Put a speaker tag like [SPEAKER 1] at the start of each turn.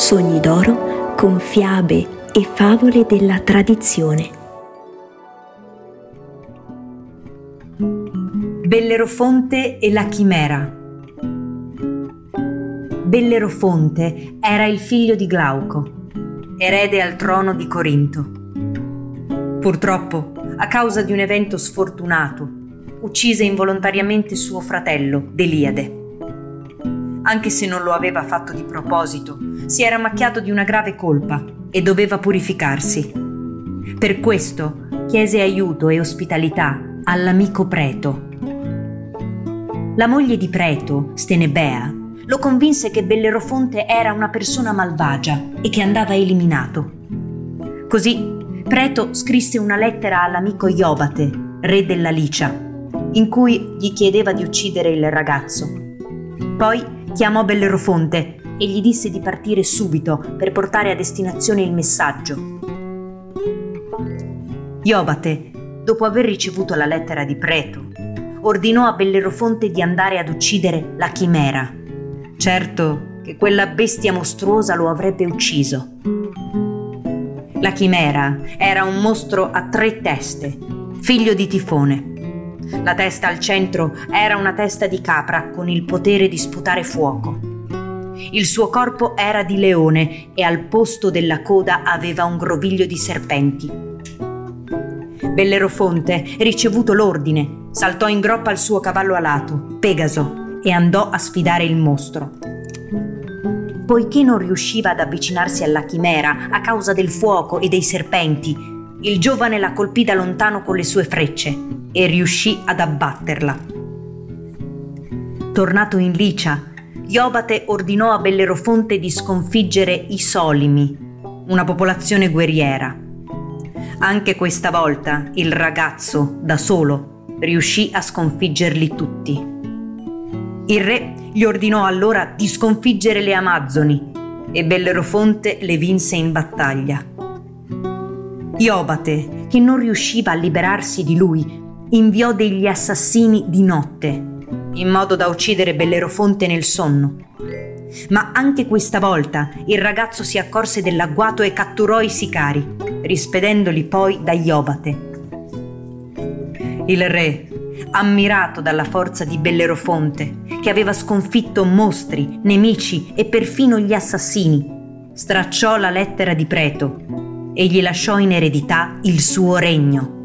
[SPEAKER 1] Sogni d'oro con fiabe e favole della tradizione.
[SPEAKER 2] Bellerofonte e la chimera. Bellerofonte era il figlio di Glauco, erede al trono di Corinto. Purtroppo, a causa di un evento sfortunato, uccise involontariamente suo fratello, Deliade. Anche se non lo aveva fatto di proposito, si era macchiato di una grave colpa e doveva purificarsi. Per questo chiese aiuto e ospitalità all'amico Preto. La moglie di Preto, Stenebea, lo convinse che Bellerofonte era una persona malvagia e che andava eliminato. Così Preto scrisse una lettera all'amico Iobate, re della Licia, in cui gli chiedeva di uccidere il ragazzo. Poi chiamò Bellerofonte e gli disse di partire subito per portare a destinazione il messaggio. Iobate, dopo aver ricevuto la lettera di Preto, ordinò a Bellerofonte di andare ad uccidere la chimera. Certo che quella bestia mostruosa lo avrebbe ucciso. La chimera era un mostro a tre teste, figlio di Tifone. La testa al centro era una testa di capra con il potere di sputare fuoco. Il suo corpo era di leone e al posto della coda aveva un groviglio di serpenti. Bellerofonte, ricevuto l'ordine, saltò in groppa al suo cavallo alato, Pegaso, e andò a sfidare il mostro. Poiché non riusciva ad avvicinarsi alla chimera a causa del fuoco e dei serpenti, il giovane la colpì da lontano con le sue frecce e riuscì ad abbatterla. Tornato in Licia, Iobate ordinò a Bellerofonte di sconfiggere i Solimi, una popolazione guerriera. Anche questa volta il ragazzo, da solo, riuscì a sconfiggerli tutti. Il re gli ordinò allora di sconfiggere le Amazzoni e Bellerofonte le vinse in battaglia. Iobate, che non riusciva a liberarsi di lui, inviò degli assassini di notte, in modo da uccidere Bellerofonte nel sonno. Ma anche questa volta il ragazzo si accorse dell'agguato e catturò i sicari, rispedendoli poi da Iobate. Il re, ammirato dalla forza di Bellerofonte, che aveva sconfitto mostri, nemici e perfino gli assassini, stracciò la lettera di Preto e gli lasciò in eredità il suo regno.